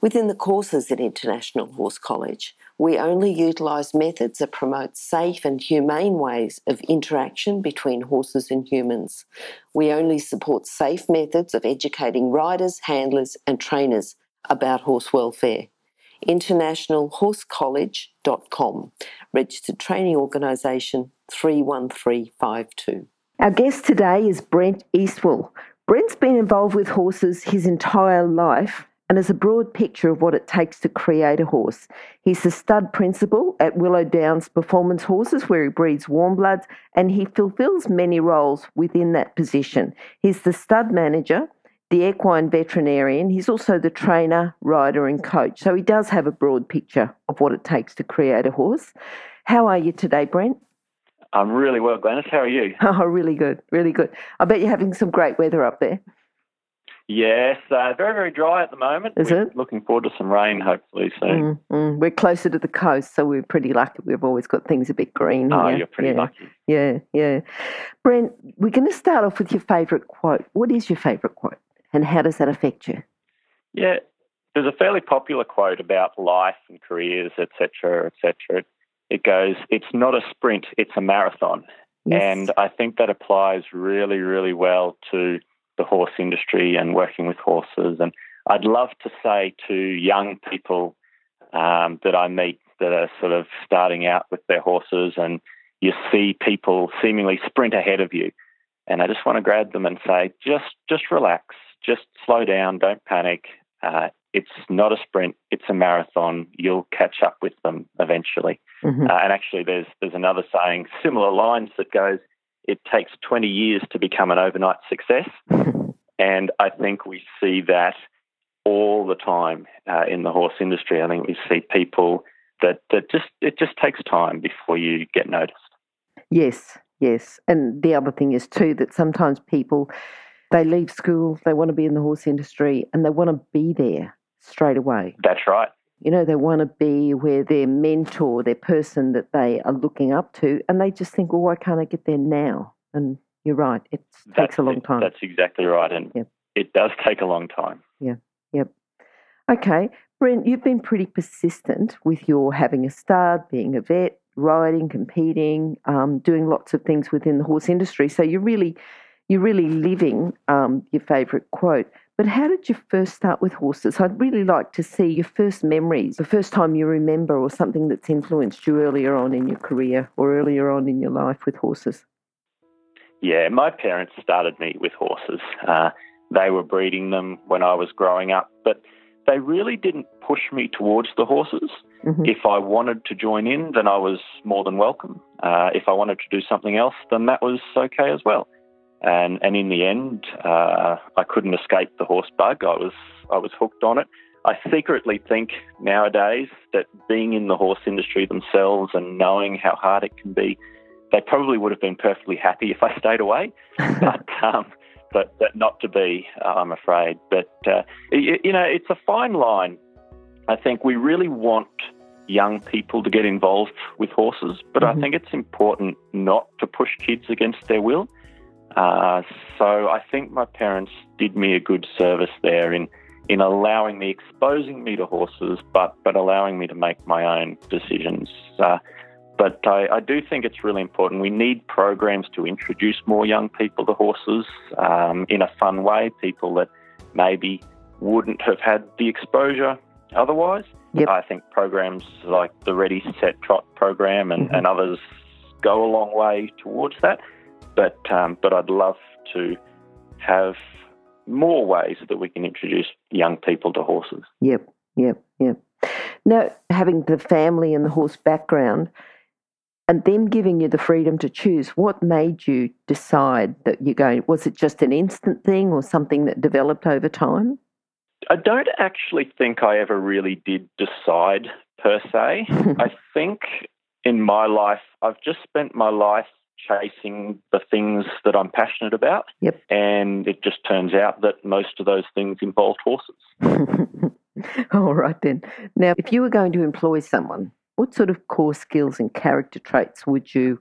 Within the courses at International Horse College, we only utilise methods that promote safe and humane ways of interaction between horses and humans. We only support safe methods of educating riders, handlers, and trainers about horse welfare. InternationalHorseCollege.com, registered training organisation 31352. Our guest today is Brent Eastwell. Brent's been involved with horses his entire life and has a broad picture of what it takes to create a horse. He's the stud principal at Willow Downs Performance Horses, where he breeds warm bloods, and he fulfills many roles within that position. He's the stud manager, the equine veterinarian. He's also the trainer, rider, and coach. So he does have a broad picture of what it takes to create a horse. How are you today, Brent? I'm really well, Glennis. How are you? Oh, really good, really good. I bet you're having some great weather up there. Yes, uh, very, very dry at the moment. Is we're it? Looking forward to some rain, hopefully soon. Mm, mm. We're closer to the coast, so we're pretty lucky. We've always got things a bit green. Oh, here. you're pretty yeah. lucky. Yeah, yeah. Brent, we're going to start off with your favourite quote. What is your favourite quote, and how does that affect you? Yeah, there's a fairly popular quote about life and careers, etc., etc. It goes, "It's not a sprint; it's a marathon," Yes. and I think that applies really, really well to the horse industry and working with horses. And I'd love to say to young people um, that I meet that are sort of starting out with their horses, and you see people seemingly sprint ahead of you, and I just want to grab them and say, just, just relax, just slow down, don't panic. Uh, it's not a sprint; it's a marathon. You'll catch up with them eventually. Mhm. Uh, and actually, there's there's another saying, similar lines that goes, "It takes 20 years to become an overnight success." And I think we see that all the time uh, in the horse industry. I think we see people that, that just it just takes time before you get noticed. Yes, yes. And the other thing is too that sometimes people they leave school, they want to be in the horse industry, and they want to be there straight away. That's right. You know, they want to be where their mentor, their person that they are looking up to, and they just think, well, why can't I get there now? And you're right, it takes a long time. That's exactly right, and Yep. it does take a long time. Yeah, yep. Okay. Brent, you've been pretty persistent with your having a stud, being a vet, riding, competing, um, doing lots of things within the horse industry. So you're really, you're really living um, your favourite quote. But how did you first start with horses? I'd really like to see your first memories, the first time you remember, or something that's influenced you earlier on in your career or earlier on in your life with horses. Yeah, my parents started me with horses. Uh, they were breeding them when I was growing up, but they really didn't push me towards the horses. Mhm. If I wanted to join in, then I was more than welcome. Uh, if I wanted to do something else, then that was okay as well. And and in the end, uh, I couldn't escape the horse bug. I was I was hooked on it. I secretly think nowadays that being in the horse industry themselves and knowing how hard it can be, they probably would have been perfectly happy if I stayed away. but um, but, but not to be, uh, I'm afraid. But uh, you, you know, it's a fine line. I think we really want young people to get involved with horses, but Mhm. I think it's important not to push kids against their will. Uh, so I think my parents did me a good service there in in allowing me, exposing me to horses, but but allowing me to make my own decisions. Uh, but I, I do think it's really important. We need programs to introduce more young people to horses um, in a fun way, people that maybe wouldn't have had the exposure otherwise. Yep. I think programs like the Ready, Set, Trot program and, Mhm. and others go a long way towards that. But, um, but I'd love to have more ways that we can introduce young people to horses. Yep, yep, yep. Now, having the family and the horse background and them giving you the freedom to choose, what made you decide that you're going? Was it just an instant thing or something that developed over time? I don't actually think I ever really did decide per se. I think in my life, I've just spent my life chasing the things that I'm passionate about. Yep. And it just turns out that most of those things involved horses. All right, then. Now, if you were going to employ someone, what sort of core skills and character traits would you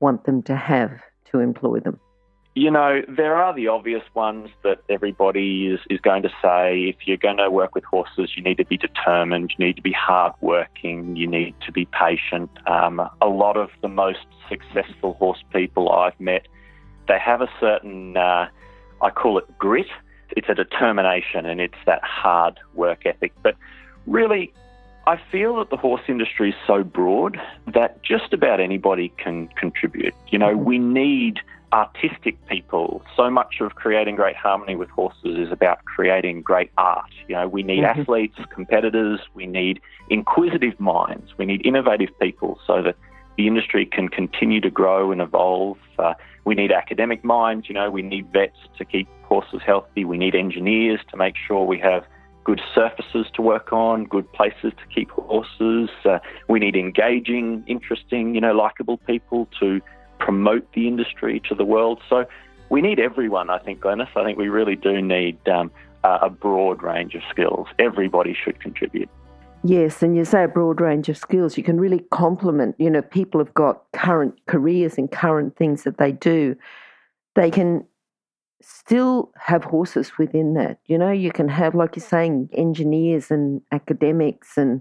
want them to have to employ them? You know, there are the obvious ones that everybody is, is going to say. If you're going to work with horses, you need to be determined, you need to be hardworking, you need to be patient. Um, a lot of the most successful horse people I've met, they have a certain, uh, I call it grit. It's a determination and it's that hard work ethic. But really, I feel that the horse industry is so broad that just about anybody can contribute. You know, we need artistic people. So much of creating great harmony with horses is about creating great art. You know, we need mm-hmm. athletes, competitors, we need inquisitive minds, we need innovative people so that the industry can continue to grow and evolve. Uh, we need academic minds, you know, we need vets to keep horses healthy, we need engineers to make sure we have good surfaces to work on, good places to keep horses. Uh, we need engaging, interesting, you know, likable people to promote the industry to the world. So we need everyone, I think, Glennis. I think we really do need um, a broad range of skills. Everybody should contribute. Yes, and you say a broad range of skills. You can really complement, you know, people have got current careers and current things that they do. They can still have horses within that. You know, you can have, like you're saying, engineers and academics and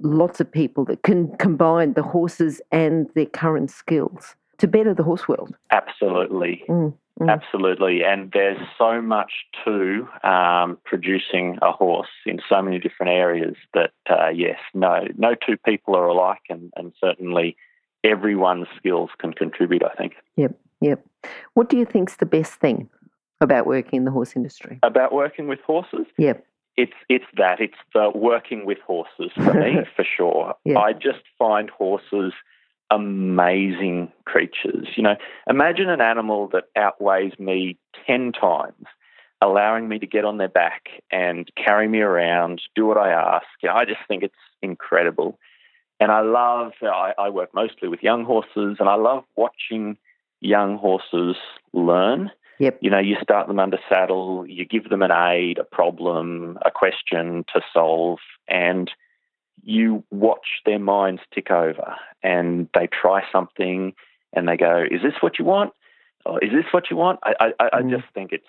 lots of people that can combine the horses and their current skills to better the horse world. Absolutely. Mm, mm. Absolutely. And there's so much to um, producing a horse in so many different areas that, uh, yes, no, no two people are alike, and, and certainly everyone's skills can contribute, I think. Yep, yep. What do you think's the best thing about working in the horse industry? About working with horses? Yep. It's it's that. It's the working with horses for me, for sure. I just find horses – amazing creatures. You know, imagine an animal that outweighs me 10 times, allowing me to get on their back and carry me around, do what I ask. You know, I just think it's incredible. And I love, I, I work mostly with young horses, and I love watching young horses learn. Yep. You know, you start them under saddle, you give them an aid, a problem, a question to solve, and you watch their minds tick over and they try something and they go, Is this what you want? Oh, is this what you want? I, I, I mm. just think it's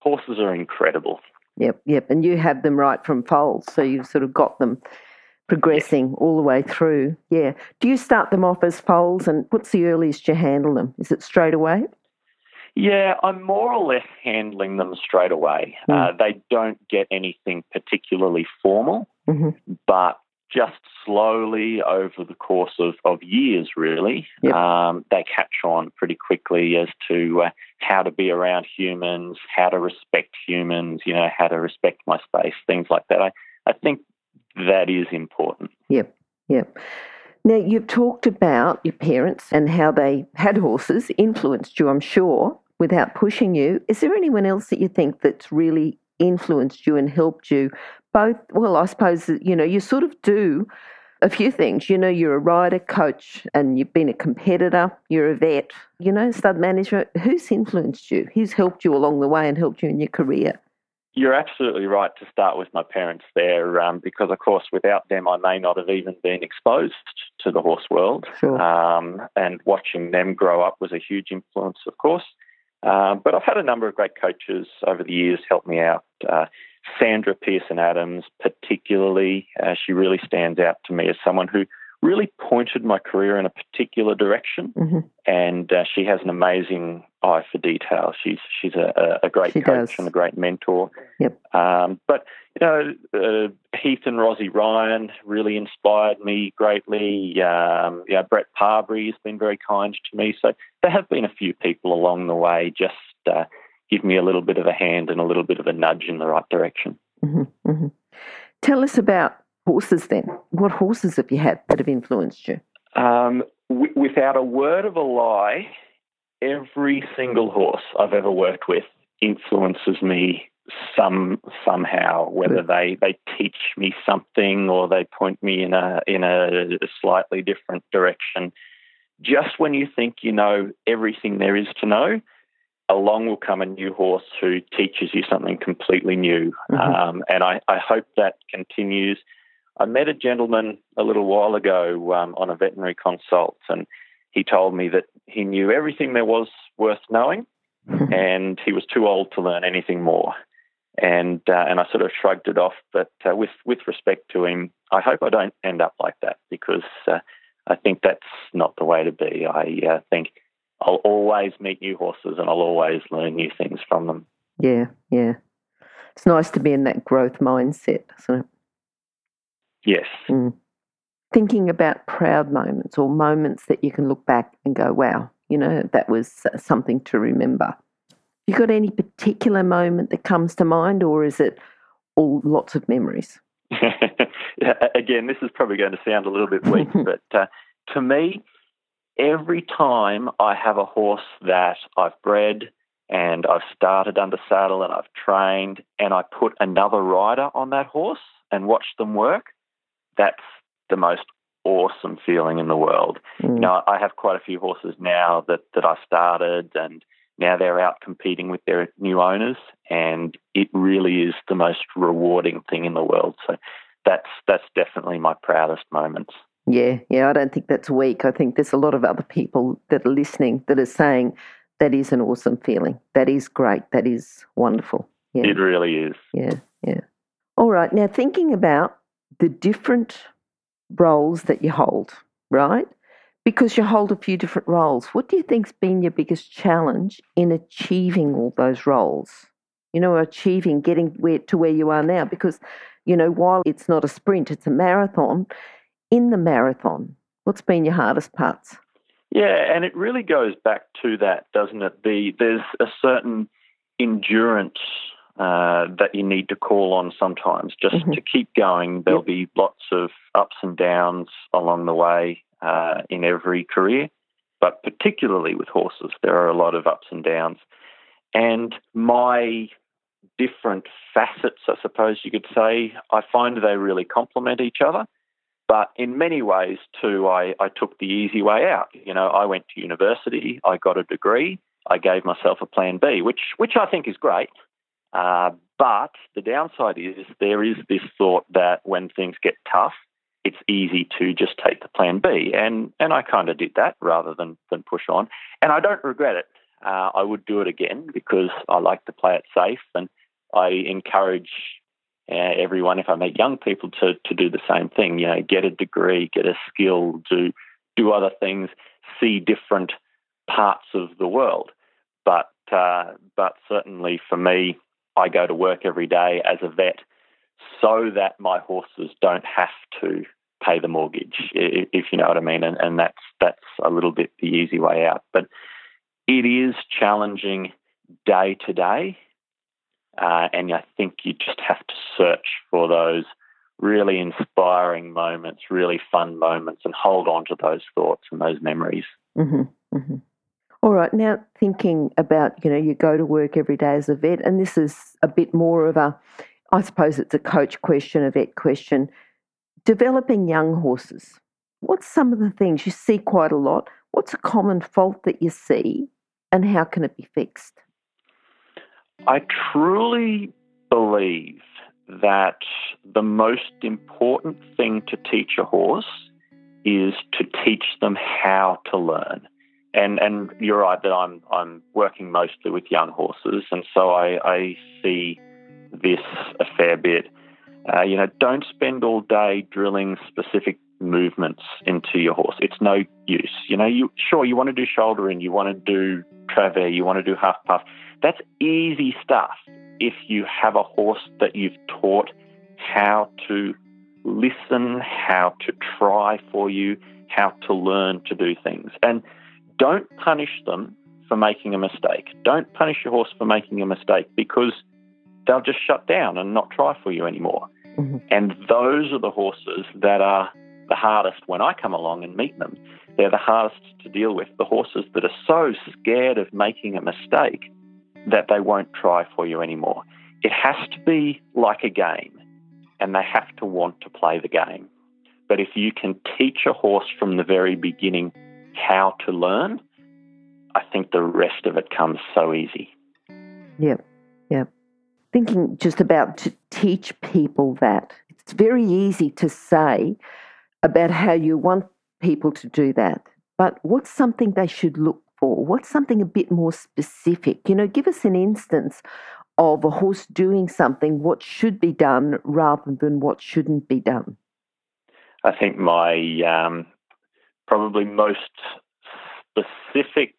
horses are incredible. Yep, yep. And you have them right from foals, so you've sort of got them progressing yeah. all the way through. Yeah. Do you start them off as foals and what's the earliest you handle them? Is it straight away? Yeah, I'm more or less handling them straight away. Mm. Uh, they don't get anything particularly formal, mm-hmm. but just slowly over the course of, of years, really, yep. um, they catch on pretty quickly as to uh, how to be around humans, how to respect humans, you know, how to respect my space, things like that. I, I think that is important. Yep, yep. Now, you've talked about your parents and how they had horses, influenced you, I'm sure without pushing you. Is there anyone else that you think that's really influenced you and helped you? Both, well, I suppose, you know, you sort of do a few things. You know, you're a rider, coach, and you've been a competitor, you're a vet, you know, stud management. Who's influenced you? Who's helped you along the way and helped you in your career? You're absolutely right to start with my parents there, um, because of course, without them, I may not have even been exposed to the horse world. Sure. Um, and watching them grow up was a huge influence, of course. Um, but I've had a number of great coaches over the years help me out. Uh, Sandra Pearson Adams, particularly, uh, she really stands out to me as someone who really pointed my career in a particular direction. Mm-hmm. And uh, she has an amazing eye for detail. She's she's a, a great she coach does. and a great mentor. Yep. Um, but you know, uh, Heath and Rosie Ryan really inspired me greatly. Um, yeah, Brett Parbury has been very kind to me. So there have been a few people along the way just uh, give me a little bit of a hand and a little bit of a nudge in the right direction. Mm-hmm, mm-hmm. Tell us about horses then. What horses have you had that have influenced you? Um, w- without a word of a lie, every single horse I've ever worked with influences me some somehow, whether they, they teach me something or they point me in a in a slightly different direction. Just when you think you know everything there is to know, along will come a new horse who teaches you something completely new. Mm-hmm. Um, and I, I, hope that continues. I met a gentleman a little while ago um, on a veterinary consult, and he told me that he knew everything there was worth knowing, and he was too old to learn anything more. And uh, and I sort of shrugged it off. But uh, with with respect to him, I hope I don't end up like that because uh, I think that's not the way to be. I uh, think I'll always meet new horses and I'll always learn new things from them. Yeah, yeah. It's nice to be in that growth mindset, isn't it? Yes. Mm. Thinking about proud moments or moments that you can look back and go, wow, you know, that was something to remember. You got any particular moment that comes to mind, or is it all lots of memories? Again, this is probably going to sound a little bit weak, but uh, to me, every time I have a horse that I've bred and I've started under saddle and I've trained and I put another rider on that horse and watch them work, that's the most awesome feeling in the world. Mm. You know, I have quite a few horses now that, that I started and now they're out competing with their new owners and it really is the most rewarding thing in the world. So that's that's definitely my proudest moments. Yeah, yeah, I don't think that's weak. I think there's a lot of other people that are listening that are saying that is an awesome feeling. That is great. That is wonderful. Yeah. It really is. Yeah, yeah. All right. Now, thinking about the different roles that you hold, right? Because you hold a few different roles. What do you think's been your biggest challenge in achieving all those roles? You know, achieving getting where to where you are now. Because, you know, while it's not a sprint, it's a marathon in the marathon? What's been your hardest parts? Yeah, and it really goes back to that, doesn't it? The there's a certain endurance uh, that you need to call on sometimes just mm-hmm. to keep going. There'll yep. be lots of ups and downs along the way uh, in every career, but particularly with horses, there are a lot of ups and downs. And my different facets, I suppose you could say, I find they really complement each other. But in many ways, too, I, I took the easy way out. You know, I went to university, I got a degree, I gave myself a plan B, which, which I think is great. Uh, but the downside is there is this thought that when things get tough, it's easy to just take the plan B. And, and I kind of did that rather than, than push on. And I don't regret it. Uh, I would do it again because I like to play it safe and I encourage uh, everyone, if I meet young people, to to do the same thing. You know, get a degree, get a skill, do do other things, see different parts of the world. But uh, but certainly for me, I go to work every day as a vet so that my horses don't have to pay the mortgage, if you know what I mean. And, and that's that's a little bit the easy way out. But it is challenging day to day uh, and I think you just have to search for those really inspiring moments, really fun moments, and hold on to those thoughts and those memories. Mm-hmm, mm-hmm. All right, now thinking about, you know, you go to work every day as a vet, and this is a bit more of a, I suppose it's a coach question, a vet question. Developing young horses, what's some of the things you see quite a lot? What's a common fault that you see, and how can it be fixed? I truly believe that the most important thing to teach a horse is to teach them how to learn. And and you're right that I'm I'm working mostly with young horses, and so I, I see this a fair bit. Uh, you know, don't spend all day drilling specific movements into your horse. It's no use. You know, you sure you want to do shoulder in, you want to do travers, you want to do half pass. That's easy stuff if you have a horse that you've taught how to listen, how to try for you, how to learn to do things. And don't punish them for making a mistake. Don't punish your horse for making a mistake because they'll just shut down and not try for you anymore. Mm-hmm. And those are the horses that are the hardest when I come along and meet them. They're the hardest to deal with. The horses that are so scared of making a mistake that they won't try for you anymore. it has to be like a game and they have to want to play the game. But if you can teach a horse from the very beginning how to learn, I think the rest of it comes so easy. Yep, yep. Thinking just about to teach people that. It's very easy to say about how you want people to do that, but what's something they should look for? What's something a bit more specific? You know, give us an instance of a horse doing something, what should be done rather than what shouldn't be done. I think my um, probably most specific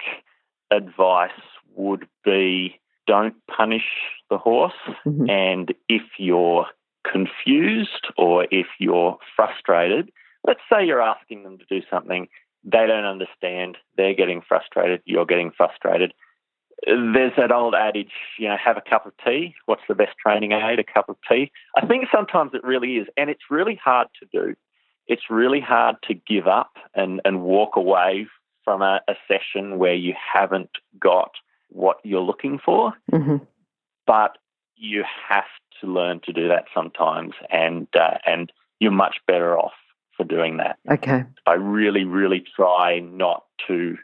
advice would be don't punish the horse. Mm-hmm. And if you're confused or if you're frustrated, let's say you're asking them to do something, they don't understand, they're getting frustrated, you're getting frustrated. There's that old adage, you know, have a cup of tea. What's the best training aid? A cup of tea. I think sometimes it really is, and it's really hard to do. It's really hard to give up and, and walk away from a, a session where you haven't got what you're looking for. Mm-hmm. But you have to learn to do that sometimes, and uh, and you're much better off for doing that. Okay. I really, really try not to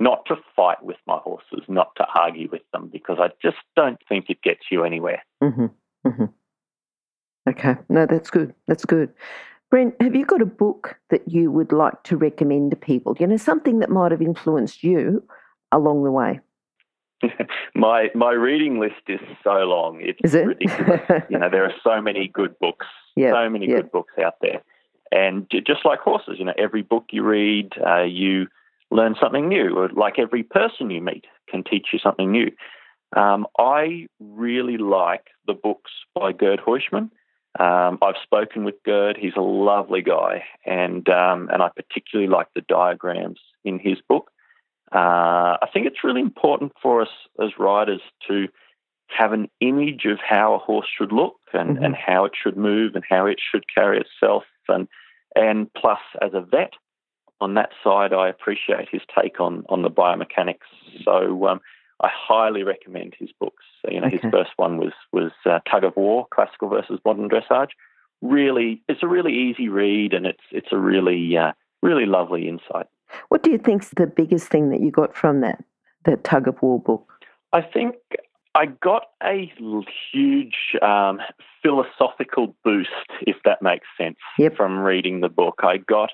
not to fight with my horses, not to argue with them, because I just don't think it gets you anywhere. Mm-hmm. Mm-hmm. Okay, no, that's good. That's good. Brent, have you got a book that you would like to recommend to people? You know, something that might have influenced you along the way. my my reading list is so long. It's is it? ridiculous. you know, there are so many good books, yep. so many yep. good books out there. And just like horses, you know, every book you read, uh, you learn something new. Like every person you meet can teach you something new. Um, I really like the books by Gerd Heuschmann. Um, I've spoken with Gerd. He's a lovely guy, and um, and I particularly like the diagrams in his book. Uh, I think it's really important for us as riders to have an image of how a horse should look and, mm-hmm. and how it should move and how it should carry itself and and plus as a vet on that side I appreciate his take on on the biomechanics so um, I highly recommend his books you know okay. his first one was was uh, tug of war classical versus modern dressage really it's a really easy read and it's it's a really uh, really lovely insight what do you think's the biggest thing that you got from that that tug of war book I think I got a huge um, philosophical boost, if that makes sense, yep. from reading the book. I got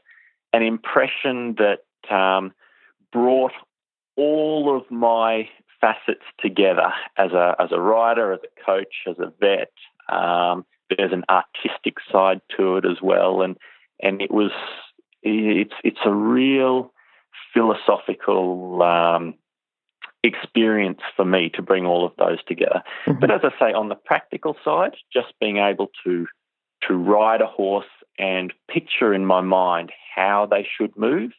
an impression that um, brought all of my facets together as a as a writer, as a coach, as a vet. Um, there's an artistic side to it as well, and and it was it's it's a real philosophical um, experience for me to bring all of those together. Mm-hmm. But as I say, on the practical side, just being able to to ride a horse and picture in my mind how they should move.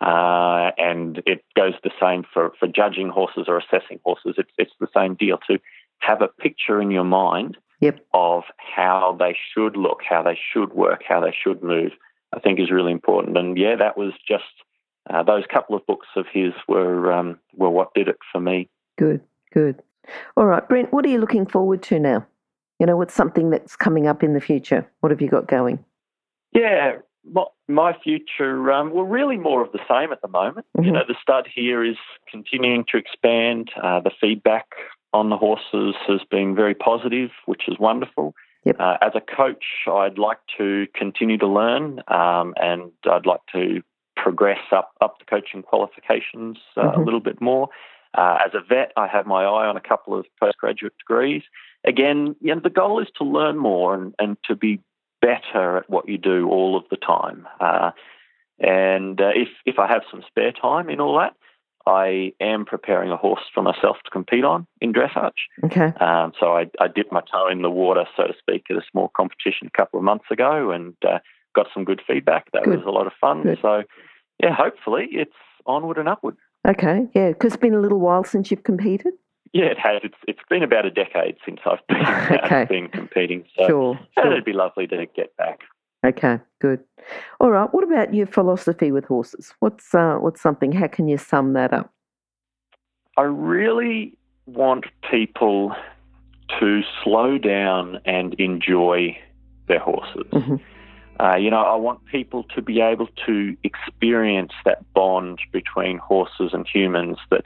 Uh, and it goes the same for, for judging horses or assessing horses. It's, it's the same deal to have a picture in your mind yep. of how they should look, how they should work, how they should move. I think is really important. And yeah, that was just uh, those couple of books of his were um, were what did it for me. Good, good. All right, Brent, what are you looking forward to now? You know, what's something that's coming up in the future? What have you got going? Yeah, my future, um, well, really more of the same at the moment. Mm-hmm. You know, the stud here is continuing to expand. Uh, the feedback on the horses has been very positive, which is wonderful. Yep. Uh, as a coach, I'd like to continue to learn um, and I'd like to progress up up the coaching qualifications uh, mm-hmm. a little bit more. Uh, as a vet, I have my eye on a couple of postgraduate degrees. Again, you know, the goal is to learn more and, and to be better at what you do all of the time. Uh, and uh, if if I have some spare time in all that, I am preparing a horse for myself to compete on in dressage. Okay. Um, so I, I dipped my toe in the water, so to speak, at a small competition a couple of months ago, and uh, got some good feedback. That good. was a lot of fun. Good. So yeah, hopefully it's onward and upward. Okay, yeah, because it's been a little while since you've competed. Yeah, it has. It's it's been about a decade since I've been, okay. been competing. So sure, sure. it'd be lovely to get back. Okay, good. All right. What about your philosophy with horses? What's uh, what's something? How can you sum that up? I really want people to slow down and enjoy their horses. Mm-hmm. Uh, you know, I want people to be able to experience that bond between horses and humans that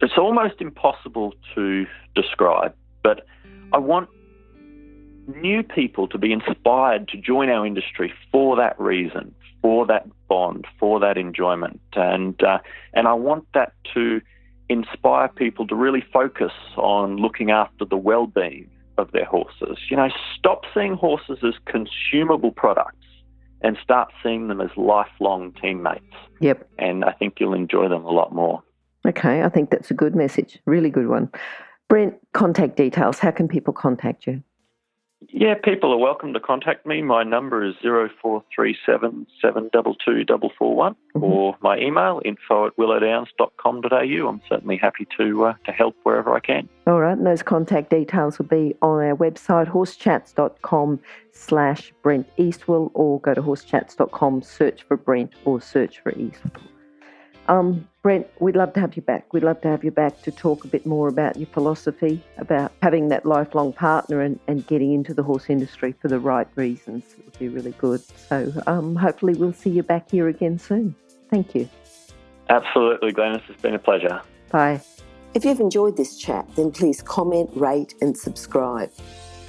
it's almost impossible to describe. But I want new people to be inspired to join our industry for that reason, for that bond, for that enjoyment, and uh, and I want that to inspire people to really focus on looking after the well-being of their horses. You know, stop seeing horses as consumable products and start seeing them as lifelong teammates. Yep. And I think you'll enjoy them a lot more. Okay, I think that's a good message. Really good one. Brent, contact details. How can people contact you? Yeah, people are welcome to contact me. My number is 0437 mm-hmm. or my email info at willowdowns.com.au. I'm certainly happy to uh, to help wherever I can. All right, and those contact details will be on our website, horsechats.com slash Brent Eastwell, or go to horsechats.com, search for Brent or search for Eastwell. Um, Brent, we'd love to have you back. We'd love to have you back to talk a bit more about your philosophy, about having that lifelong partner and, and getting into the horse industry for the right reasons. It would be really good. So um, hopefully we'll see you back here again soon. Thank you. Absolutely, Glennis. It's been a pleasure. Bye. If you've enjoyed this chat, then please comment, rate, and subscribe.